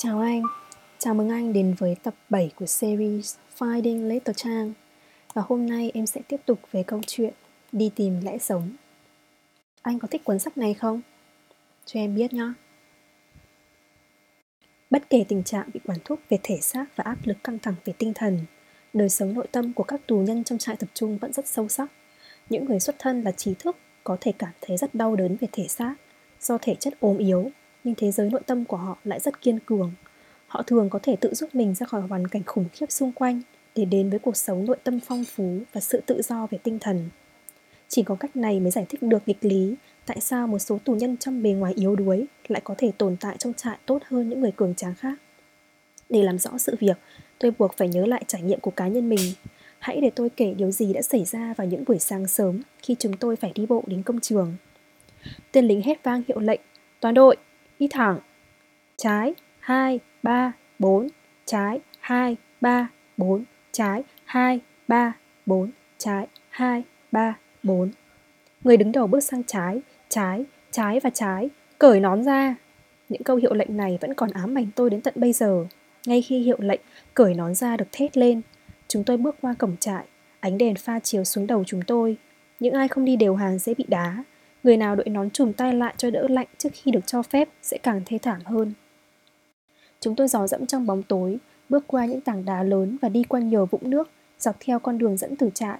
Chào anh, chào mừng anh đến với tập 7 của series Finding Little Trang Và hôm nay em sẽ tiếp tục về câu chuyện Đi tìm lẽ sống. Anh có thích cuốn sách này không? Cho em biết nhé Bất kể tình trạng bị quản thúc về thể xác và áp lực căng thẳng về tinh thần Đời sống nội tâm của các tù nhân trong trại tập trung vẫn rất sâu sắc. Những người xuất thân là trí thức có thể cảm thấy rất đau đớn về thể xác do thể chất ốm yếu nhưng thế giới nội tâm của họ lại rất kiên cường. Họ thường có thể tự giúp mình ra khỏi hoàn cảnh khủng khiếp xung quanh để đến với cuộc sống nội tâm phong phú và sự tự do về tinh thần. Chỉ có cách này mới giải thích được nghịch lý tại sao một số tù nhân trong bề ngoài yếu đuối lại có thể tồn tại trong trại tốt hơn những người cường tráng khác. Để làm rõ sự việc, tôi buộc phải nhớ lại trải nghiệm của cá nhân mình. Hãy để tôi kể điều gì đã xảy ra vào những buổi sáng sớm khi chúng tôi phải đi bộ đến công trường. Tên lính hét vang hiệu lệnh, toàn đội, đi thẳng. Trái, 2, 3, 4, trái, 2, 3, 4, trái, 2, 3, 4, trái, 2, 3, 4. Người đứng đầu bước sang trái, trái, trái và trái, cởi nón ra. Những câu hiệu lệnh này vẫn còn ám ảnh tôi đến tận bây giờ. Ngay khi hiệu lệnh cởi nón ra được thét lên, chúng tôi bước qua cổng trại, ánh đèn pha chiếu xuống đầu chúng tôi. Những ai không đi đều hàng sẽ bị đá, Người nào đội nón trùm tay lại cho đỡ lạnh trước khi được cho phép sẽ càng thê thảm hơn. Chúng tôi dò dẫm trong bóng tối, bước qua những tảng đá lớn và đi qua nhiều vũng nước, dọc theo con đường dẫn từ trại.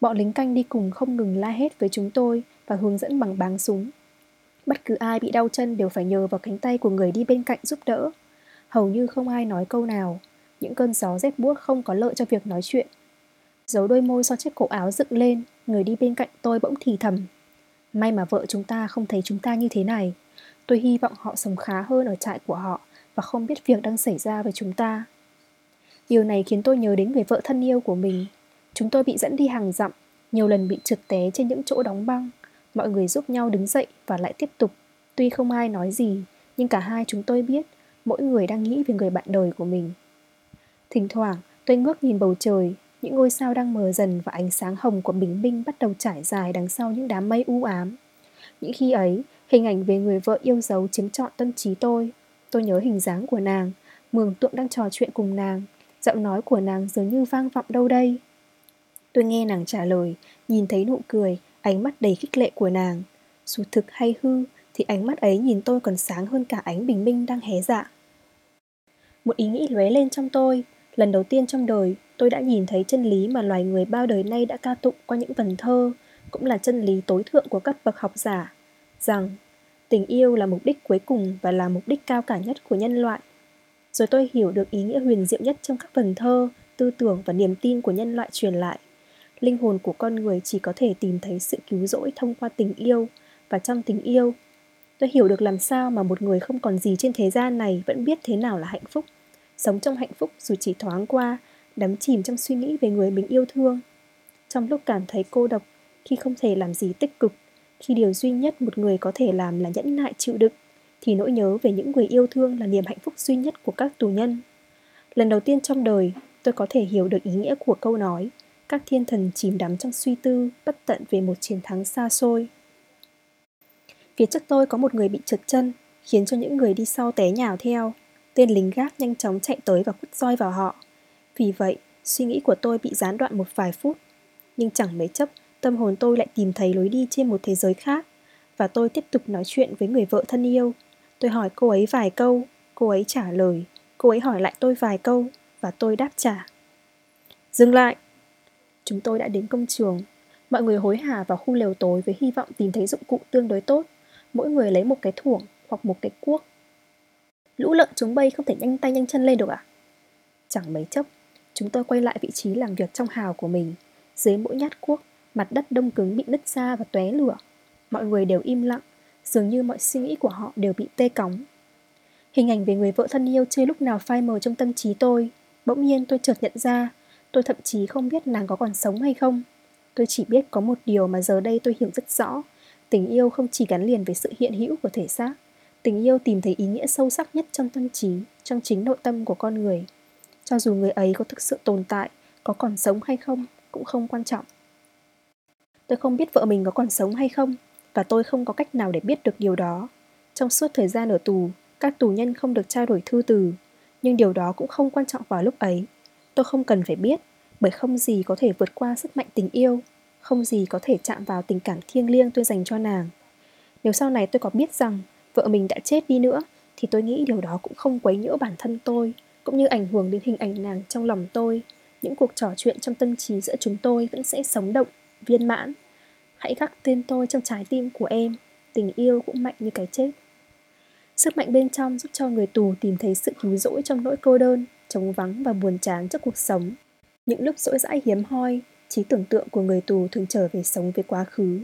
Bọn lính canh đi cùng không ngừng la hét với chúng tôi và hướng dẫn bằng báng súng. Bất cứ ai bị đau chân đều phải nhờ vào cánh tay của người đi bên cạnh giúp đỡ. Hầu như không ai nói câu nào. Những cơn gió rét buốt không có lợi cho việc nói chuyện. Giấu đôi môi sau chiếc cổ áo dựng lên, người đi bên cạnh tôi bỗng thì thầm May mà vợ chúng ta không thấy chúng ta như thế này. Tôi hy vọng họ sống khá hơn ở trại của họ và không biết việc đang xảy ra với chúng ta. Điều này khiến tôi nhớ đến người vợ thân yêu của mình. Chúng tôi bị dẫn đi hàng dặm, nhiều lần bị trượt té trên những chỗ đóng băng. Mọi người giúp nhau đứng dậy và lại tiếp tục. Tuy không ai nói gì, nhưng cả hai chúng tôi biết mỗi người đang nghĩ về người bạn đời của mình. Thỉnh thoảng, tôi ngước nhìn bầu trời những ngôi sao đang mờ dần và ánh sáng hồng của bình minh bắt đầu trải dài đằng sau những đám mây u ám. Những khi ấy, hình ảnh về người vợ yêu dấu chiếm trọn tâm trí tôi. Tôi nhớ hình dáng của nàng, mường tượng đang trò chuyện cùng nàng, giọng nói của nàng dường như vang vọng đâu đây. Tôi nghe nàng trả lời, nhìn thấy nụ cười, ánh mắt đầy khích lệ của nàng. Dù thực hay hư, thì ánh mắt ấy nhìn tôi còn sáng hơn cả ánh bình minh đang hé dạ. Một ý nghĩ lóe lên trong tôi, lần đầu tiên trong đời tôi đã nhìn thấy chân lý mà loài người bao đời nay đã ca tụng qua những vần thơ, cũng là chân lý tối thượng của các bậc học giả, rằng tình yêu là mục đích cuối cùng và là mục đích cao cả nhất của nhân loại. Rồi tôi hiểu được ý nghĩa huyền diệu nhất trong các vần thơ, tư tưởng và niềm tin của nhân loại truyền lại. Linh hồn của con người chỉ có thể tìm thấy sự cứu rỗi thông qua tình yêu, và trong tình yêu, tôi hiểu được làm sao mà một người không còn gì trên thế gian này vẫn biết thế nào là hạnh phúc. Sống trong hạnh phúc dù chỉ thoáng qua đắm chìm trong suy nghĩ về người mình yêu thương. Trong lúc cảm thấy cô độc, khi không thể làm gì tích cực, khi điều duy nhất một người có thể làm là nhẫn nại chịu đựng, thì nỗi nhớ về những người yêu thương là niềm hạnh phúc duy nhất của các tù nhân. Lần đầu tiên trong đời, tôi có thể hiểu được ý nghĩa của câu nói các thiên thần chìm đắm trong suy tư bất tận về một chiến thắng xa xôi. Phía trước tôi có một người bị trượt chân, khiến cho những người đi sau té nhào theo. Tên lính gác nhanh chóng chạy tới và quất roi vào họ. Vì vậy, suy nghĩ của tôi bị gián đoạn một vài phút. Nhưng chẳng mấy chốc, tâm hồn tôi lại tìm thấy lối đi trên một thế giới khác. Và tôi tiếp tục nói chuyện với người vợ thân yêu. Tôi hỏi cô ấy vài câu, cô ấy trả lời. Cô ấy hỏi lại tôi vài câu, và tôi đáp trả. Dừng lại! Chúng tôi đã đến công trường. Mọi người hối hả vào khu lều tối với hy vọng tìm thấy dụng cụ tương đối tốt. Mỗi người lấy một cái thuổng hoặc một cái cuốc. Lũ lợn chúng bay không thể nhanh tay nhanh chân lên được à? Chẳng mấy chốc, Chúng tôi quay lại vị trí làm việc trong hào của mình. Dưới mỗi nhát cuốc, mặt đất đông cứng bị nứt ra và tóe lửa. Mọi người đều im lặng, dường như mọi suy nghĩ của họ đều bị tê cóng. Hình ảnh về người vợ thân yêu chưa lúc nào phai mờ trong tâm trí tôi. Bỗng nhiên tôi chợt nhận ra, tôi thậm chí không biết nàng có còn sống hay không. Tôi chỉ biết có một điều mà giờ đây tôi hiểu rất rõ. Tình yêu không chỉ gắn liền với sự hiện hữu của thể xác. Tình yêu tìm thấy ý nghĩa sâu sắc nhất trong tâm trí, trong chính nội tâm của con người cho dù người ấy có thực sự tồn tại, có còn sống hay không cũng không quan trọng. Tôi không biết vợ mình có còn sống hay không, và tôi không có cách nào để biết được điều đó. Trong suốt thời gian ở tù, các tù nhân không được trao đổi thư từ, nhưng điều đó cũng không quan trọng vào lúc ấy. Tôi không cần phải biết, bởi không gì có thể vượt qua sức mạnh tình yêu, không gì có thể chạm vào tình cảm thiêng liêng tôi dành cho nàng. Nếu sau này tôi có biết rằng vợ mình đã chết đi nữa, thì tôi nghĩ điều đó cũng không quấy nhiễu bản thân tôi, cũng như ảnh hưởng đến hình ảnh nàng trong lòng tôi. Những cuộc trò chuyện trong tâm trí giữa chúng tôi vẫn sẽ sống động, viên mãn. Hãy khắc tên tôi trong trái tim của em, tình yêu cũng mạnh như cái chết. Sức mạnh bên trong giúp cho người tù tìm thấy sự cứu rỗi trong nỗi cô đơn, trống vắng và buồn chán trước cuộc sống. Những lúc rỗi rãi hiếm hoi, trí tưởng tượng của người tù thường trở về sống với quá khứ.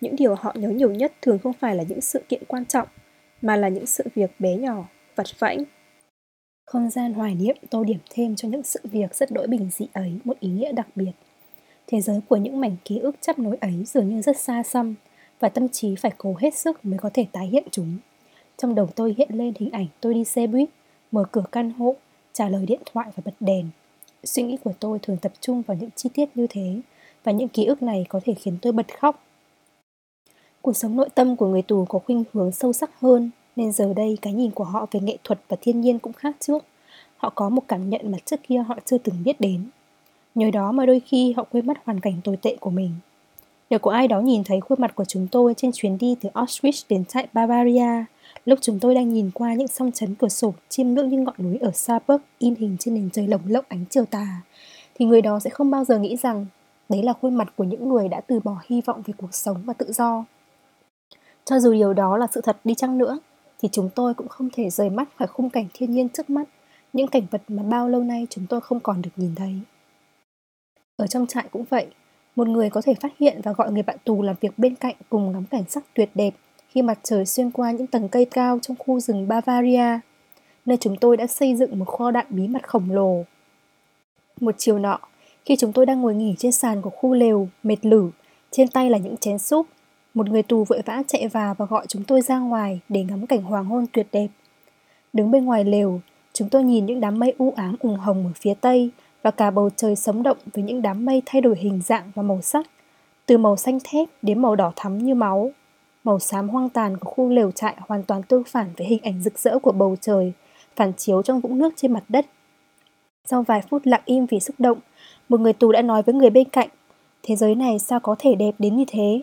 Những điều họ nhớ nhiều nhất thường không phải là những sự kiện quan trọng, mà là những sự việc bé nhỏ, vặt vãnh. Không gian hoài niệm tô điểm thêm cho những sự việc rất đỗi bình dị ấy một ý nghĩa đặc biệt. Thế giới của những mảnh ký ức chấp nối ấy dường như rất xa xăm, và tâm trí phải cố hết sức mới có thể tái hiện chúng. Trong đầu tôi hiện lên hình ảnh tôi đi xe buýt, mở cửa căn hộ, trả lời điện thoại và bật đèn. Suy nghĩ của tôi thường tập trung vào những chi tiết như thế, và những ký ức này có thể khiến tôi bật khóc. Cuộc sống nội tâm của người tù có khuynh hướng sâu sắc hơn, nên giờ đây cái nhìn của họ về nghệ thuật và thiên nhiên cũng khác trước. Họ có một cảm nhận mà trước kia họ chưa từng biết đến. Nhờ đó mà đôi khi họ quên mất hoàn cảnh tồi tệ của mình. Nếu có ai đó nhìn thấy khuôn mặt của chúng tôi trên chuyến đi từ Auschwitz đến trại Bavaria, lúc chúng tôi đang nhìn qua những song chấn cửa sổ chiêm ngưỡng những ngọn núi ở Saarburg in hình trên nền trời lồng lộng ánh chiều tà, thì người đó sẽ không bao giờ nghĩ rằng đấy là khuôn mặt của những người đã từ bỏ hy vọng về cuộc sống và tự do. Cho dù điều đó là sự thật đi chăng nữa, thì chúng tôi cũng không thể rời mắt khỏi khung cảnh thiên nhiên trước mắt, những cảnh vật mà bao lâu nay chúng tôi không còn được nhìn thấy. Ở trong trại cũng vậy, một người có thể phát hiện và gọi người bạn tù làm việc bên cạnh cùng ngắm cảnh sắc tuyệt đẹp khi mặt trời xuyên qua những tầng cây cao trong khu rừng Bavaria, nơi chúng tôi đã xây dựng một kho đạn bí mật khổng lồ. Một chiều nọ, khi chúng tôi đang ngồi nghỉ trên sàn của khu lều, mệt lử, trên tay là những chén súp, một người tù vội vã chạy vào và gọi chúng tôi ra ngoài để ngắm cảnh hoàng hôn tuyệt đẹp. Đứng bên ngoài lều, chúng tôi nhìn những đám mây u ám ửng hồng ở phía tây và cả bầu trời sống động với những đám mây thay đổi hình dạng và màu sắc, từ màu xanh thép đến màu đỏ thắm như máu. Màu xám hoang tàn của khu lều trại hoàn toàn tương phản với hình ảnh rực rỡ của bầu trời, phản chiếu trong vũng nước trên mặt đất. Sau vài phút lặng im vì xúc động, một người tù đã nói với người bên cạnh, thế giới này sao có thể đẹp đến như thế?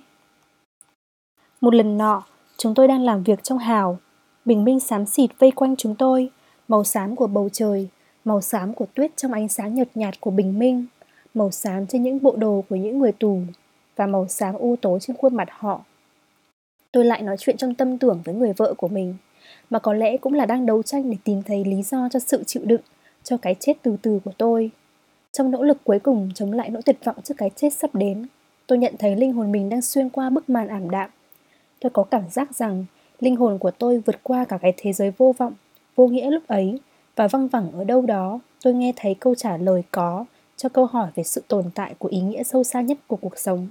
Một lần nọ, chúng tôi đang làm việc trong hào, bình minh xám xịt vây quanh chúng tôi, màu xám của bầu trời, màu xám của tuyết trong ánh sáng nhợt nhạt của bình minh, màu xám trên những bộ đồ của những người tù và màu xám u tối trên khuôn mặt họ. Tôi lại nói chuyện trong tâm tưởng với người vợ của mình, mà có lẽ cũng là đang đấu tranh để tìm thấy lý do cho sự chịu đựng, cho cái chết từ từ của tôi. Trong nỗ lực cuối cùng chống lại nỗi tuyệt vọng trước cái chết sắp đến, tôi nhận thấy linh hồn mình đang xuyên qua bức màn ảm đạm. Tôi có cảm giác rằng linh hồn của tôi vượt qua cả cái thế giới vô vọng, vô nghĩa lúc ấy và văng vẳng ở đâu đó tôi nghe thấy câu trả lời có cho câu hỏi về sự tồn tại của ý nghĩa sâu xa nhất của cuộc sống.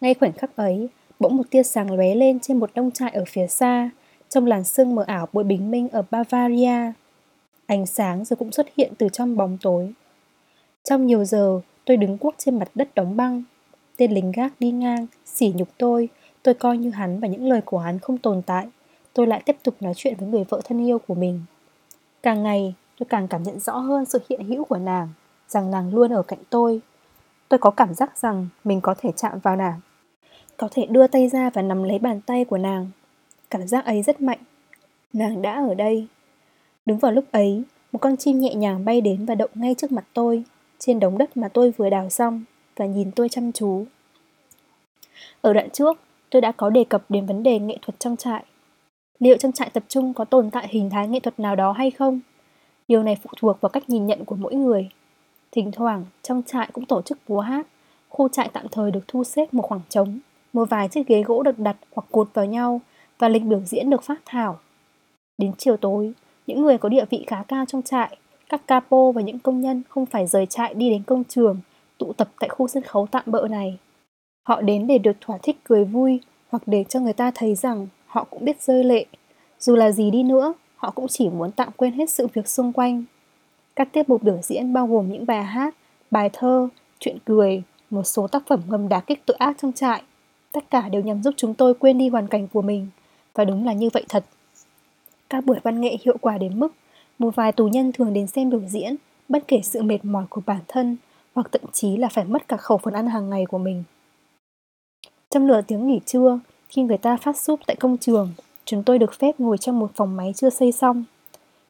Ngay khoảnh khắc ấy, bỗng một tia sáng lóe lên trên một nông trại ở phía xa, trong làn sương mờ ảo buổi bình minh ở Bavaria. Ánh sáng rồi cũng xuất hiện từ trong bóng tối. Trong nhiều giờ, tôi đứng cuốc trên mặt đất đóng băng. Tên lính gác đi ngang, sỉ nhục tôi, tôi coi như hắn và những lời của hắn không tồn tại. Tôi lại tiếp tục nói chuyện với người vợ thân yêu của mình. Càng ngày, tôi càng cảm nhận rõ hơn sự hiện hữu của nàng, rằng nàng luôn ở cạnh tôi. Tôi có cảm giác rằng mình có thể chạm vào nàng, có thể đưa tay ra và nắm lấy bàn tay của nàng. Cảm giác ấy rất mạnh. Nàng đã ở đây. đúng vào lúc ấy, một con chim nhẹ nhàng bay đến và đậu ngay trước mặt tôi, trên đống đất mà tôi vừa đào xong, và nhìn tôi chăm chú. Ở đoạn trước, tôi đã có đề cập đến vấn đề nghệ thuật trong trại liệu trong trại tập trung có tồn tại hình thái nghệ thuật nào đó hay không? Điều này phụ thuộc vào cách nhìn nhận của mỗi người. Thỉnh thoảng, trong trại cũng tổ chức búa hát, khu trại tạm thời được thu xếp một khoảng trống, một vài chiếc ghế gỗ được đặt hoặc cột vào nhau và lịch biểu diễn được phát thảo. Đến chiều tối, những người có địa vị khá cao trong trại, các capo và những công nhân không phải rời trại đi đến công trường, tụ tập tại khu sân khấu tạm bỡ này. Họ đến để được thỏa thích cười vui hoặc để cho người ta thấy rằng họ cũng biết rơi lệ. Dù là gì đi nữa, họ cũng chỉ muốn tạm quên hết sự việc xung quanh. Các tiết mục biểu diễn bao gồm những bài hát, bài thơ, chuyện cười, một số tác phẩm ngầm đá kích tội ác trong trại. Tất cả đều nhằm giúp chúng tôi quên đi hoàn cảnh của mình. Và đúng là như vậy thật. Các buổi văn nghệ hiệu quả đến mức một vài tù nhân thường đến xem biểu diễn, bất kể sự mệt mỏi của bản thân hoặc thậm chí là phải mất cả khẩu phần ăn hàng ngày của mình. Trong nửa tiếng nghỉ trưa, khi người ta phát súp tại công trường, chúng tôi được phép ngồi trong một phòng máy chưa xây xong.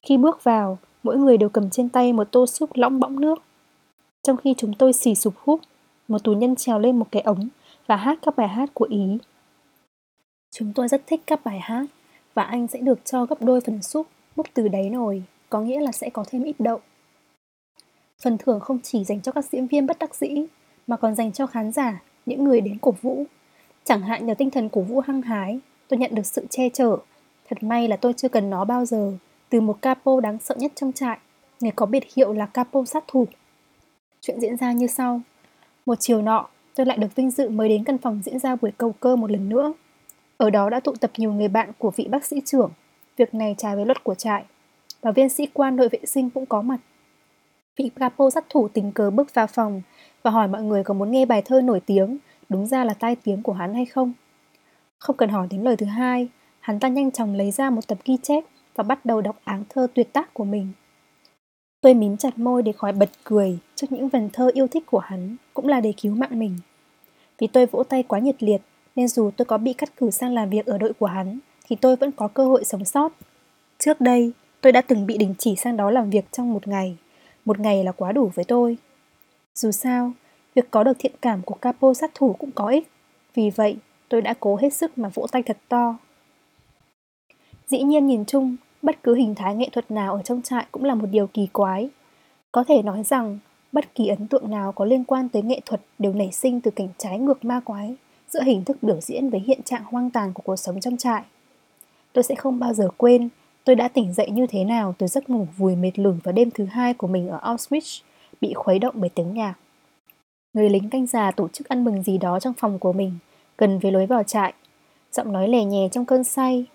Khi bước vào, mỗi người đều cầm trên tay một tô súp lõng bõng nước. Trong khi chúng tôi xì sụp hút, một tù nhân trèo lên một cái ống và hát các bài hát của Ý. Chúng tôi rất thích các bài hát và anh sẽ được cho gấp đôi phần súp múc từ đáy nồi, có nghĩa là sẽ có thêm ít đậu. Phần thưởng không chỉ dành cho các diễn viên bất đắc dĩ, mà còn dành cho khán giả, những người đến cổ vũ. Chẳng hạn nhờ tinh thần cổ vũ hăng hái, tôi nhận được sự che chở. Thật may là tôi chưa cần nó bao giờ, từ một capo đáng sợ nhất trong trại, người có biệt hiệu là capo sát thủ. Chuyện diễn ra như sau. Một chiều nọ, tôi lại được vinh dự mời đến căn phòng diễn ra buổi cầu cơ một lần nữa. Ở đó đã tụ tập nhiều người bạn của vị bác sĩ trưởng. Việc này trái với luật của trại. Và viên sĩ quan đội vệ sinh cũng có mặt. Vị capo sát thủ tình cờ bước vào phòng và hỏi mọi người có muốn nghe bài thơ nổi tiếng, đúng ra là tai tiếng của hắn hay không. Không cần hỏi đến lời thứ hai, hắn ta nhanh chóng lấy ra một tập ghi chép và bắt đầu đọc áng thơ tuyệt tác của mình. Tôi mím chặt môi để khỏi bật cười trước những vần thơ yêu thích của hắn, cũng là để cứu mạng mình. Vì tôi vỗ tay quá nhiệt liệt, nên dù tôi có bị cắt cử sang làm việc ở đội của hắn, thì tôi vẫn có cơ hội sống sót. Trước đây, tôi đã từng bị đình chỉ sang đó làm việc trong một ngày. Một ngày là quá đủ với tôi. Dù sao, việc có được thiện cảm của capo sát thủ cũng có ích. Vì vậy, tôi đã cố hết sức mà vỗ tay thật to. Dĩ nhiên nhìn chung, bất cứ hình thái nghệ thuật nào ở trong trại cũng là một điều kỳ quái. Có thể nói rằng, bất kỳ ấn tượng nào có liên quan tới nghệ thuật đều nảy sinh từ cảnh trái ngược ma quái giữa hình thức biểu diễn với hiện trạng hoang tàn của cuộc sống trong trại. Tôi sẽ không bao giờ quên tôi đã tỉnh dậy như thế nào từ giấc ngủ vùi mệt lử vào đêm thứ hai của mình ở Auschwitz, bị khuấy động bởi tiếng nhạc. Người lính canh già tổ chức ăn mừng gì đó trong phòng của mình, gần với lối vào trại. Giọng nói lè nhè trong cơn say,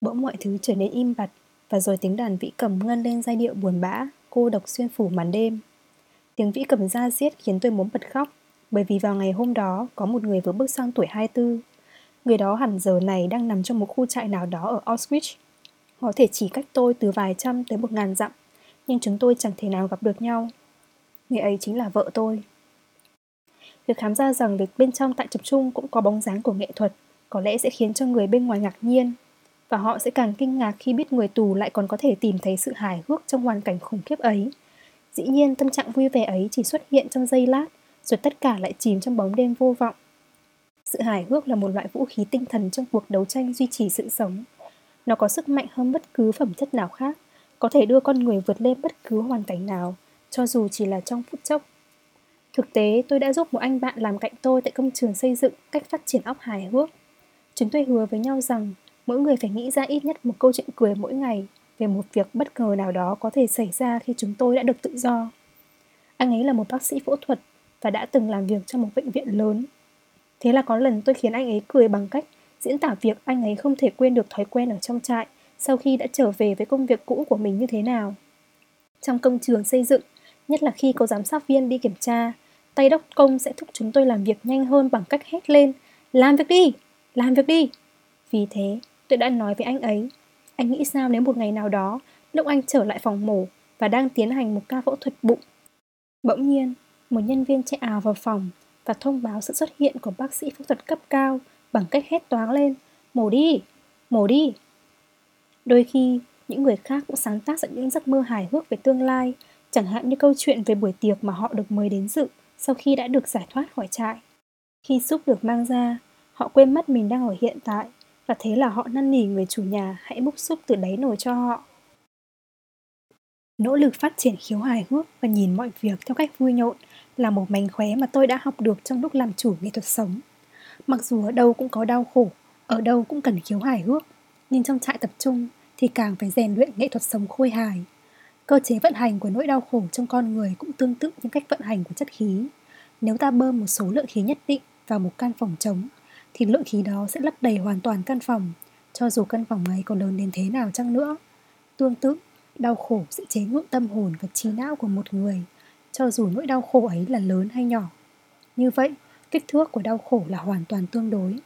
Bỗng mọi thứ trở nên im bặt và rồi tiếng đàn vĩ cầm ngân lên giai điệu buồn bã, cô độc xuyên phủ màn đêm. Tiếng vĩ cầm ra giết khiến tôi muốn bật khóc, bởi vì vào ngày hôm đó có một người vừa bước sang tuổi 24. Người đó hẳn giờ này đang nằm trong một khu trại nào đó ở Auschwitz. Có thể chỉ cách tôi từ vài trăm tới một ngàn dặm, nhưng chúng tôi chẳng thể nào gặp được nhau. Người ấy chính là vợ tôi. Việc khám ra rằng việc bên trong tại tập trung cũng có bóng dáng của nghệ thuật có lẽ sẽ khiến cho người bên ngoài ngạc nhiên và họ sẽ càng kinh ngạc khi biết người tù lại còn có thể tìm thấy sự hài hước trong hoàn cảnh khủng khiếp ấy. Dĩ nhiên tâm trạng vui vẻ ấy chỉ xuất hiện trong giây lát, rồi tất cả lại chìm trong bóng đêm vô vọng. Sự hài hước là một loại vũ khí tinh thần trong cuộc đấu tranh duy trì sự sống. Nó có sức mạnh hơn bất cứ phẩm chất nào khác, có thể đưa con người vượt lên bất cứ hoàn cảnh nào, cho dù chỉ là trong phút chốc. Thực tế, tôi đã giúp một anh bạn làm cạnh tôi tại công trường xây dựng cách phát triển óc hài hước. Chúng tôi hứa với nhau rằng mỗi người phải nghĩ ra ít nhất một câu chuyện cười mỗi ngày về một việc bất ngờ nào đó có thể xảy ra khi chúng tôi đã được tự do. Anh ấy là một bác sĩ phẫu thuật và đã từng làm việc trong một bệnh viện lớn. Thế là có lần tôi khiến anh ấy cười bằng cách diễn tả việc anh ấy không thể quên được thói quen ở trong trại sau khi đã trở về với công việc cũ của mình như thế nào. Trong công trường xây dựng, nhất là khi có giám sát viên đi kiểm tra, tay đốc công sẽ thúc chúng tôi làm việc nhanh hơn bằng cách hét lên Làm việc đi! Làm việc đi! Vì thế, Tôi đã nói với anh ấy, anh nghĩ sao nếu một ngày nào đó, lúc anh trở lại phòng mổ và đang tiến hành một ca phẫu thuật bụng. Bỗng nhiên, một nhân viên chạy ào vào phòng và thông báo sự xuất hiện của bác sĩ phẫu thuật cấp cao bằng cách hét toáng lên, mổ đi, mổ đi. Đôi khi, những người khác cũng sáng tác ra những giấc mơ hài hước về tương lai, chẳng hạn như câu chuyện về buổi tiệc mà họ được mời đến dự sau khi đã được giải thoát khỏi trại. Khi súp được mang ra, họ quên mất mình đang ở hiện tại và thế là họ năn nỉ người chủ nhà hãy múc súp từ đáy nồi cho họ. Nỗ lực phát triển khiếu hài hước và nhìn mọi việc theo cách vui nhộn là một mánh khóe mà tôi đã học được trong lúc làm chủ nghệ thuật sống. Mặc dù ở đâu cũng có đau khổ, ở đâu cũng cần khiếu hài hước, nhưng trong trại tập trung thì càng phải rèn luyện nghệ thuật sống khôi hài. Cơ chế vận hành của nỗi đau khổ trong con người cũng tương tự như cách vận hành của chất khí. Nếu ta bơm một số lượng khí nhất định vào một căn phòng trống thì lượng khí đó sẽ lấp đầy hoàn toàn căn phòng, cho dù căn phòng ấy có lớn đến thế nào chăng nữa. Tương tự, đau khổ sẽ chế ngự tâm hồn và trí não của một người, cho dù nỗi đau khổ ấy là lớn hay nhỏ. Như vậy, kích thước của đau khổ là hoàn toàn tương đối.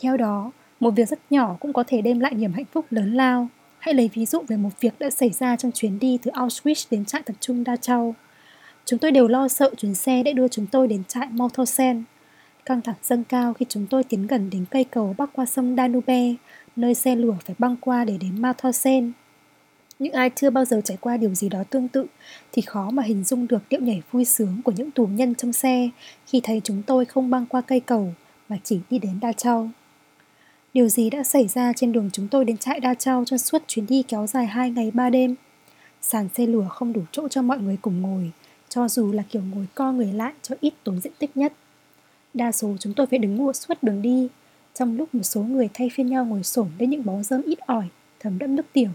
Theo đó, Một việc rất nhỏ cũng có thể đem lại niềm hạnh phúc lớn lao. Hãy lấy ví dụ về một việc đã xảy ra trong chuyến đi từ Auschwitz đến trại tập trung Dachau. Chúng tôi đều lo sợ chuyến xe đã đưa chúng tôi đến trại Mauthausen. Căng thẳng dâng cao khi chúng tôi tiến gần đến cây cầu bắc qua sông Danube, nơi xe lửa phải băng qua để đến Mauthausen. Những ai chưa bao giờ trải qua điều gì đó tương tự thì khó mà hình dung được điệu nhảy vui sướng của những tù nhân trong xe khi thấy chúng tôi không băng qua cây cầu mà chỉ đi đến Dachau. Điều gì đã xảy ra trên đường chúng tôi đến trại Đa Châu trong suốt chuyến đi kéo dài 2 ngày 3 đêm? Sàn xe lửa không đủ chỗ cho mọi người cùng ngồi, cho dù là kiểu ngồi co người lại cho ít tốn diện tích nhất. Đa số chúng tôi phải đứng mua suốt đường đi, trong lúc một số người thay phiên nhau ngồi xổm lên những bó rơm ít ỏi, thấm đẫm nước tiểu.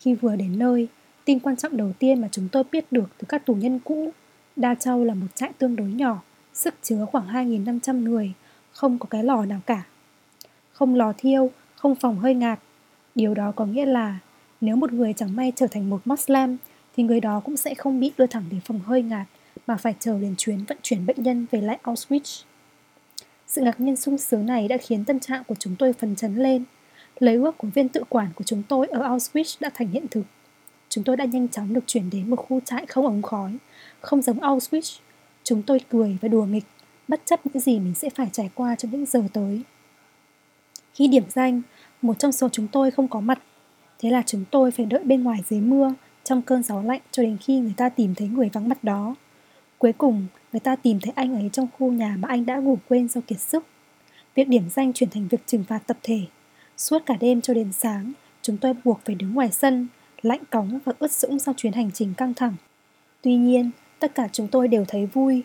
Khi vừa đến nơi, tin quan trọng đầu tiên mà chúng tôi biết được từ các tù nhân cũ, Đa Châu là một trại tương đối nhỏ, sức chứa khoảng 2.500 người, không có cái lò nào cả không lò thiêu, không phòng hơi ngạt. Điều đó có nghĩa là nếu một người chẳng may trở thành một Muslim thì người đó cũng sẽ không bị đưa thẳng đến phòng hơi ngạt mà phải chờ đến chuyến vận chuyển bệnh nhân về lại Auschwitz. Sự ngạc nhiên sung sướng này đã khiến tâm trạng của chúng tôi phần chấn lên. Lấy ước của viên tự quản của chúng tôi ở Auschwitz đã thành hiện thực. Chúng tôi đã nhanh chóng được chuyển đến một khu trại không ống khói, không giống Auschwitz. Chúng tôi cười và đùa nghịch, bất chấp những gì mình sẽ phải trải qua trong những giờ tới. Khi điểm danh, một trong số chúng tôi không có mặt. Thế là chúng tôi phải đợi bên ngoài dưới mưa, trong cơn gió lạnh cho đến khi người ta tìm thấy người vắng mặt đó. Cuối cùng, người ta tìm thấy anh ấy trong khu nhà mà anh đã ngủ quên do kiệt sức. Việc điểm danh chuyển thành việc trừng phạt tập thể. Suốt cả đêm cho đến sáng, chúng tôi buộc phải đứng ngoài sân, lạnh cóng và ướt sũng sau chuyến hành trình căng thẳng. Tuy nhiên, tất cả chúng tôi đều thấy vui.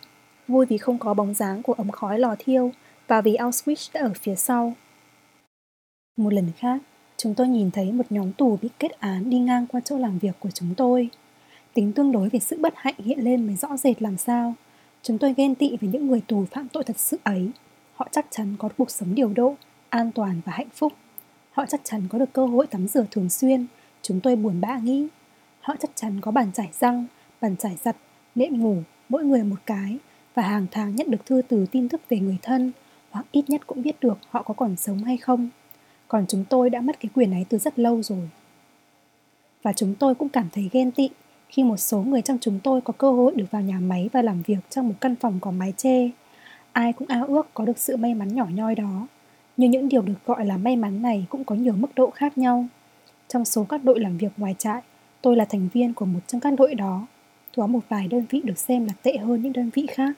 Vui vì không có bóng dáng của ống khói lò thiêu và vì Auschwitz đã ở phía sau. Một lần khác, chúng tôi nhìn thấy một nhóm tù bị kết án đi ngang qua chỗ làm việc của chúng tôi. Tính tương đối về sự bất hạnh hiện lên mới rõ rệt làm sao. Chúng tôi ghen tị với những người tù phạm tội thật sự ấy. Họ chắc chắn có cuộc sống điều độ, an toàn và hạnh phúc. Họ chắc chắn có được cơ hội tắm rửa thường xuyên. Chúng tôi buồn bã nghĩ. Họ chắc chắn có bàn chải răng, bàn chải giặt, nệm ngủ, mỗi người một cái và hàng tháng nhận được thư từ tin tức về người thân hoặc ít nhất cũng biết được họ có còn sống hay không còn chúng tôi đã mất cái quyền ấy từ rất lâu rồi. Và chúng tôi cũng cảm thấy ghen tị khi một số người trong chúng tôi có cơ hội được vào nhà máy và làm việc trong một căn phòng có mái che. Ai cũng ao ước có được sự may mắn nhỏ nhoi đó. Nhưng những điều được gọi là may mắn này cũng có nhiều mức độ khác nhau. Trong số các đội làm việc ngoài trại, tôi là thành viên của một trong các đội đó. Có một vài đơn vị được xem là tệ hơn những đơn vị khác.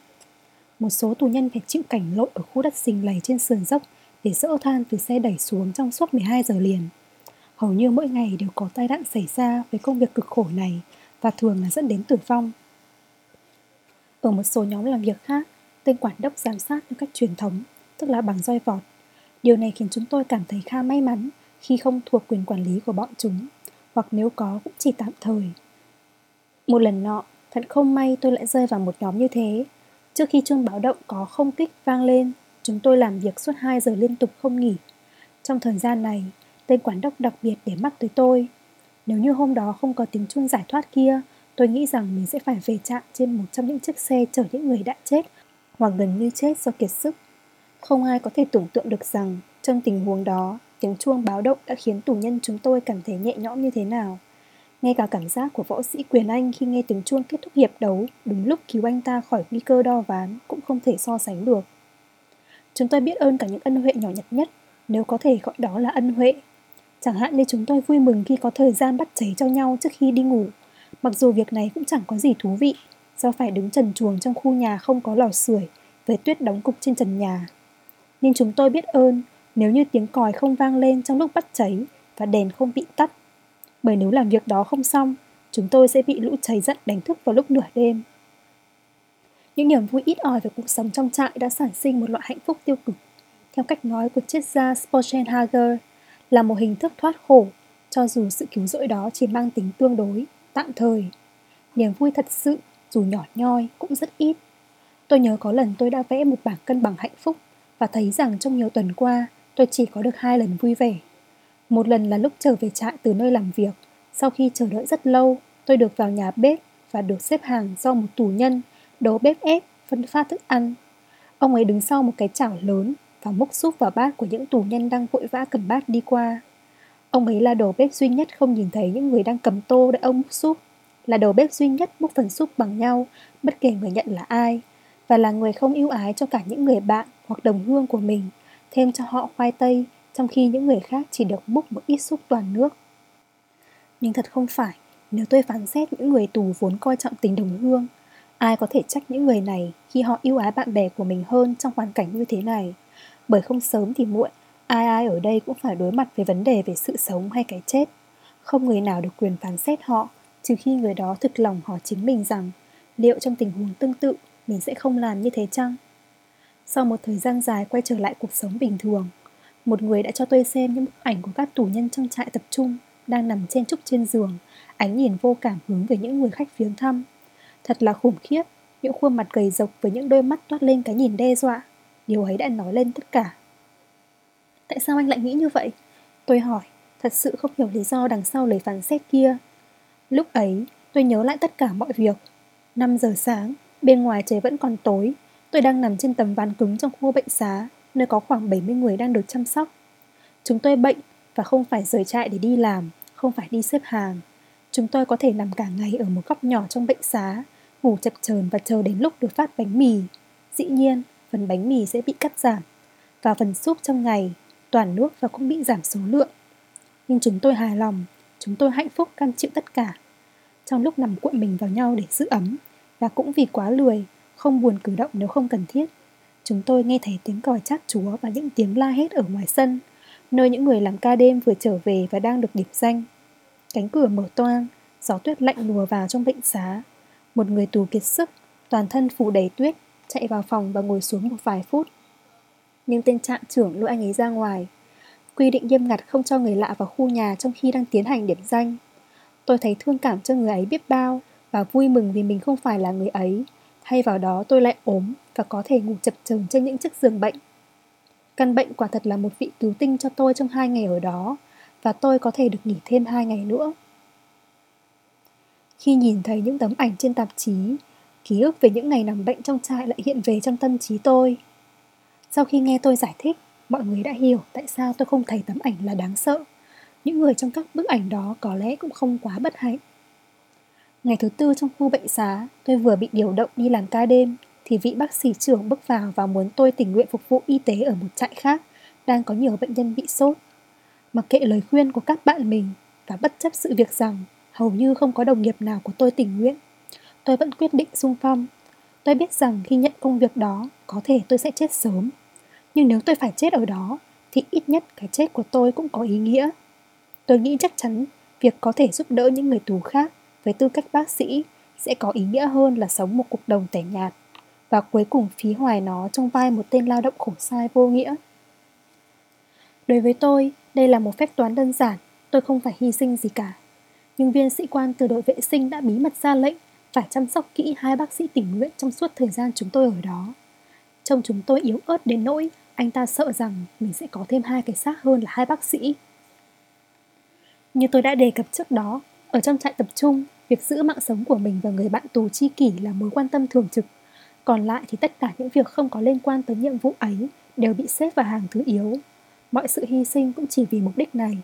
Một số tù nhân phải chịu cảnh lội ở khu đất xình lầy trên sườn dốc để dỡ than từ xe đẩy xuống trong suốt 12 giờ liền. Hầu như mỗi ngày đều có tai nạn xảy ra với công việc cực khổ này và thường là dẫn đến tử vong. Ở một số nhóm làm việc khác, tên quản đốc giám sát theo cách truyền thống, tức là bằng roi vọt. Điều này khiến chúng tôi cảm thấy khá may mắn khi không thuộc quyền quản lý của bọn chúng, hoặc nếu có cũng chỉ tạm thời. Một lần nọ, thật không may tôi lại rơi vào một nhóm như thế. Trước khi chuông báo động có không kích vang lên Chúng tôi làm việc suốt 2 giờ liên tục không nghỉ. Trong thời gian này, tên quản đốc đặc biệt để mắt tới tôi. Nếu như hôm đó không có tiếng chuông giải thoát kia, tôi nghĩ rằng mình sẽ phải về trạm trên một trong những chiếc xe chở những người đã chết hoặc gần như chết do kiệt sức. Không ai có thể tưởng tượng được rằng trong tình huống đó, tiếng chuông báo động đã khiến tù nhân chúng tôi cảm thấy nhẹ nhõm như thế nào. Ngay cả cảm giác của võ sĩ Quyền Anh khi nghe tiếng chuông kết thúc hiệp đấu đúng lúc cứu anh ta khỏi nguy cơ đo ván cũng không thể so sánh được. Chúng tôi biết ơn cả những ân huệ nhỏ nhặt nhất, nếu có thể gọi đó là ân huệ. Chẳng hạn như chúng tôi vui mừng khi có thời gian bắt cháy cho nhau trước khi đi ngủ, mặc dù việc này cũng chẳng có gì thú vị, do phải đứng trần chuồng trong khu nhà không có lò sưởi, với tuyết đóng cục trên trần nhà. Nhưng chúng tôi biết ơn nếu như tiếng còi không vang lên trong lúc bắt cháy và đèn không bị tắt. Bởi nếu làm việc đó không xong, chúng tôi sẽ bị lũ cháy giận đánh thức vào lúc nửa đêm. Những niềm vui ít ỏi về cuộc sống trong trại đã sản sinh một loại hạnh phúc tiêu cực. Theo cách nói của triết gia Spochenhager, là một hình thức thoát khổ, cho dù sự cứu rỗi đó chỉ mang tính tương đối, tạm thời. Niềm vui thật sự, dù nhỏ nhoi, cũng rất ít. Tôi nhớ có lần tôi đã vẽ một bảng cân bằng hạnh phúc và thấy rằng trong nhiều tuần qua tôi chỉ có được hai lần vui vẻ. Một lần là lúc trở về trại từ nơi làm việc, sau khi chờ đợi rất lâu, tôi được vào nhà bếp và được xếp hàng do một tù nhân đầu bếp ép phân phát thức ăn. Ông ấy đứng sau một cái chảo lớn và múc súp vào bát của những tù nhân đang vội vã cầm bát đi qua. Ông ấy là đầu bếp duy nhất không nhìn thấy những người đang cầm tô để ông múc súp, là đầu bếp duy nhất múc phần súp bằng nhau, bất kể người nhận là ai, và là người không ưu ái cho cả những người bạn hoặc đồng hương của mình, thêm cho họ khoai tây, trong khi những người khác chỉ được múc một ít súp toàn nước. Nhưng thật không phải, nếu tôi phán xét những người tù vốn coi trọng tình đồng hương, ai có thể trách những người này khi họ yêu ái bạn bè của mình hơn trong hoàn cảnh như thế này. Bởi không sớm thì muộn, ai ai ở đây cũng phải đối mặt với vấn đề về sự sống hay cái chết. Không người nào được quyền phán xét họ, trừ khi người đó thực lòng hỏi chính mình rằng liệu trong tình huống tương tự mình sẽ không làm như thế chăng? Sau một thời gian dài quay trở lại cuộc sống bình thường, một người đã cho tôi xem những bức ảnh của các tù nhân trong trại tập trung đang nằm trên trúc trên giường, ánh nhìn vô cảm hướng về những người khách viếng thăm. Thật là khủng khiếp, những khuôn mặt gầy rộc với những đôi mắt toát lên cái nhìn đe dọa. Điều ấy đã nói lên tất cả. Tại sao anh lại nghĩ như vậy? Tôi hỏi, thật sự không hiểu lý do đằng sau lời phán xét kia. Lúc ấy, tôi nhớ lại tất cả mọi việc. 5 giờ sáng, bên ngoài trời vẫn còn tối, tôi đang nằm trên tấm ván cứng trong khu bệnh xá, nơi có khoảng 70 người đang được chăm sóc. Chúng tôi bệnh và không phải rời trại để đi làm, không phải đi xếp hàng. Chúng tôi có thể nằm cả ngày ở một góc nhỏ trong bệnh xá, ngủ chập chờn và chờ đến lúc được phát bánh mì. Dĩ nhiên, phần bánh mì sẽ bị cắt giảm, và phần súp trong ngày, toàn nước và cũng bị giảm số lượng. Nhưng chúng tôi hài lòng, chúng tôi hạnh phúc cam chịu tất cả. Trong lúc nằm cuộn mình vào nhau để giữ ấm, và cũng vì quá lười, không buồn cử động nếu không cần thiết. Chúng tôi nghe thấy tiếng còi chát chúa và những tiếng la hét ở ngoài sân, nơi những người làm ca đêm vừa trở về và đang được điểm danh. Cánh cửa mở toang, gió tuyết lạnh lùa vào trong bệnh xá. Một người tù kiệt sức, toàn thân phủ đầy tuyết, chạy vào phòng và ngồi xuống một vài phút. Nhưng tên trạm trưởng lôi anh ấy ra ngoài. Quy định nghiêm ngặt không cho người lạ vào khu nhà trong khi đang tiến hành điểm danh. Tôi thấy thương cảm cho người ấy biết bao và vui mừng vì mình không phải là người ấy. Thay vào đó tôi lại ốm và có thể ngủ chập chờn trên những chiếc giường bệnh. Căn bệnh quả thật là một vị cứu tinh cho tôi trong hai ngày ở đó và tôi có thể được nghỉ thêm hai ngày nữa. Khi nhìn thấy những tấm ảnh trên tạp chí, ký ức về những ngày nằm bệnh trong trại lại hiện về trong tâm trí tôi. Sau khi nghe tôi giải thích, mọi người đã hiểu tại sao tôi không thấy tấm ảnh là đáng sợ. Những người trong các bức ảnh đó có lẽ cũng không quá bất hạnh. Ngày thứ tư trong khu bệnh xá, tôi vừa bị điều động đi làm ca đêm, thì vị bác sĩ trưởng bước vào và muốn tôi tình nguyện phục vụ y tế ở một trại khác, đang có nhiều bệnh nhân bị sốt. Mặc kệ lời khuyên của các bạn mình và bất chấp sự việc rằng hầu như không có đồng nghiệp nào của tôi tình nguyện, tôi vẫn quyết định sung phong. Tôi biết rằng khi nhận công việc đó, có thể tôi sẽ chết sớm. Nhưng nếu tôi phải chết ở đó, thì ít nhất cái chết của tôi cũng có ý nghĩa. Tôi nghĩ chắc chắn việc có thể giúp đỡ những người tù khác với tư cách bác sĩ sẽ có ý nghĩa hơn là sống một cuộc đồng tẻ nhạt và cuối cùng phí hoài nó trong vai một tên lao động khổ sai vô nghĩa. Đối với tôi, đây là một phép toán đơn giản, tôi không phải hy sinh gì cả. Nhưng viên sĩ quan từ đội vệ sinh đã bí mật ra lệnh phải chăm sóc kỹ hai bác sĩ tình nguyện trong suốt thời gian chúng tôi ở đó. Trông chúng tôi yếu ớt đến nỗi anh ta sợ rằng mình sẽ có thêm hai cái xác hơn là hai bác sĩ. Như tôi đã đề cập trước đó, ở trong trại tập trung, việc giữ mạng sống của mình và người bạn tù chi kỷ là mối quan tâm thường trực. Còn lại thì tất cả những việc không có liên quan tới nhiệm vụ ấy đều bị xếp vào hàng thứ yếu. Mọi sự hy sinh cũng chỉ vì mục đích này.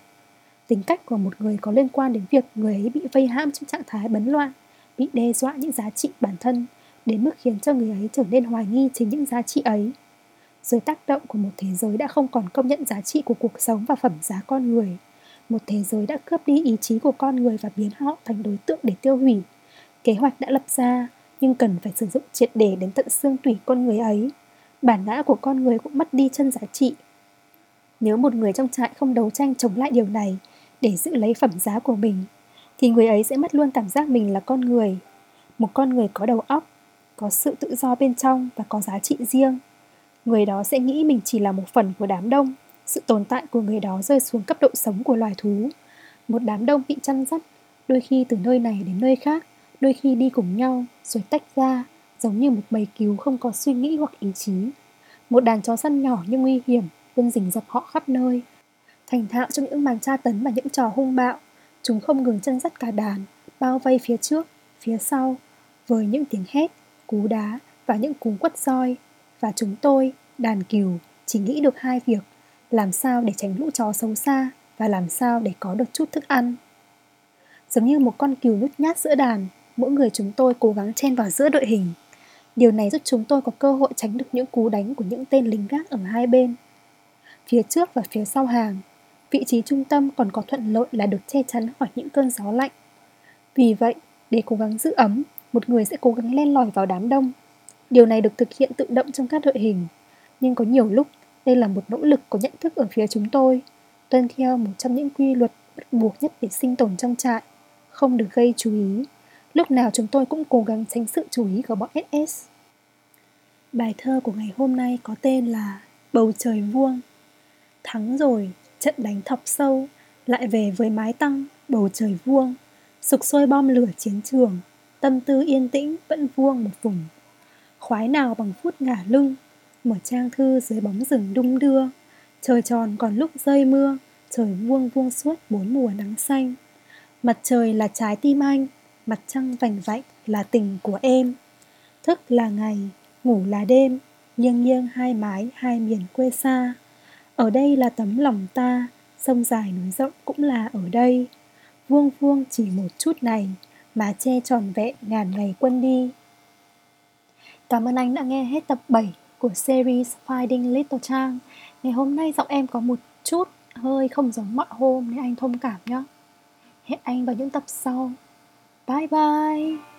Tính cách của một người có liên quan đến việc người ấy bị vây hãm trong trạng thái bấn loạn, bị đe dọa những giá trị bản thân, đến mức khiến cho người ấy trở nên hoài nghi chính những giá trị ấy. Dưới tác động của một thế giới đã không còn công nhận giá trị của cuộc sống và phẩm giá con người, một thế giới đã cướp đi ý chí của con người và biến họ thành đối tượng để tiêu hủy. Kế hoạch đã lập ra, nhưng cần phải sử dụng triệt để đến tận xương tủy con người ấy. Bản ngã của con người cũng mất đi chân giá trị. Nếu một người trong trại không đấu tranh chống lại điều này để giữ lấy phẩm giá của mình, thì người ấy sẽ mất luôn cảm giác mình là con người. Một con người có đầu óc, có sự tự do bên trong và có giá trị riêng. Người đó sẽ nghĩ mình chỉ là một phần của đám đông sự tồn tại của người đó rơi xuống cấp độ sống của loài thú. Một đám đông bị chăn dắt, đôi khi từ nơi này đến nơi khác, đôi khi đi cùng nhau, rồi tách ra, giống như một bầy cứu không có suy nghĩ hoặc ý chí. Một đàn chó săn nhỏ nhưng nguy hiểm, luôn rình dập họ khắp nơi. Thành thạo trong những màn tra tấn và những trò hung bạo, chúng không ngừng chân dắt cả đàn, bao vây phía trước, phía sau, với những tiếng hét, cú đá và những cú quất roi. Và chúng tôi, đàn cừu, chỉ nghĩ được hai việc làm sao để tránh lũ chó xấu xa và làm sao để có được chút thức ăn. Giống như một con cừu nhút nhát giữa đàn, mỗi người chúng tôi cố gắng chen vào giữa đội hình. Điều này giúp chúng tôi có cơ hội tránh được những cú đánh của những tên lính gác ở hai bên. Phía trước và phía sau hàng, vị trí trung tâm còn có thuận lợi là được che chắn khỏi những cơn gió lạnh. Vì vậy, để cố gắng giữ ấm, một người sẽ cố gắng len lỏi vào đám đông. Điều này được thực hiện tự động trong các đội hình, nhưng có nhiều lúc đây là một nỗ lực có nhận thức ở phía chúng tôi, tuân theo một trong những quy luật bắt buộc nhất để sinh tồn trong trại, không được gây chú ý. Lúc nào chúng tôi cũng cố gắng tránh sự chú ý của bọn SS. Bài thơ của ngày hôm nay có tên là Bầu trời vuông. Thắng rồi, trận đánh thọc sâu, lại về với mái tăng, bầu trời vuông, sục sôi bom lửa chiến trường, tâm tư yên tĩnh vẫn vuông một vùng. Khoái nào bằng phút ngả lưng, mở trang thư dưới bóng rừng đung đưa, trời tròn còn lúc rơi mưa, trời vuông vuông suốt bốn mùa nắng xanh. Mặt trời là trái tim anh, mặt trăng vành vạnh là tình của em. Thức là ngày, ngủ là đêm, nghiêng nghiêng hai mái hai miền quê xa. Ở đây là tấm lòng ta, sông dài núi rộng cũng là ở đây. Vuông vuông chỉ một chút này, mà che tròn vẹn ngàn ngày quân đi. Cảm ơn anh đã nghe hết tập 7 của series Finding Little Trang. Ngày hôm nay giọng em có một chút hơi không giống mọi hôm nên anh thông cảm nhé. Hẹn anh vào những tập sau. Bye bye!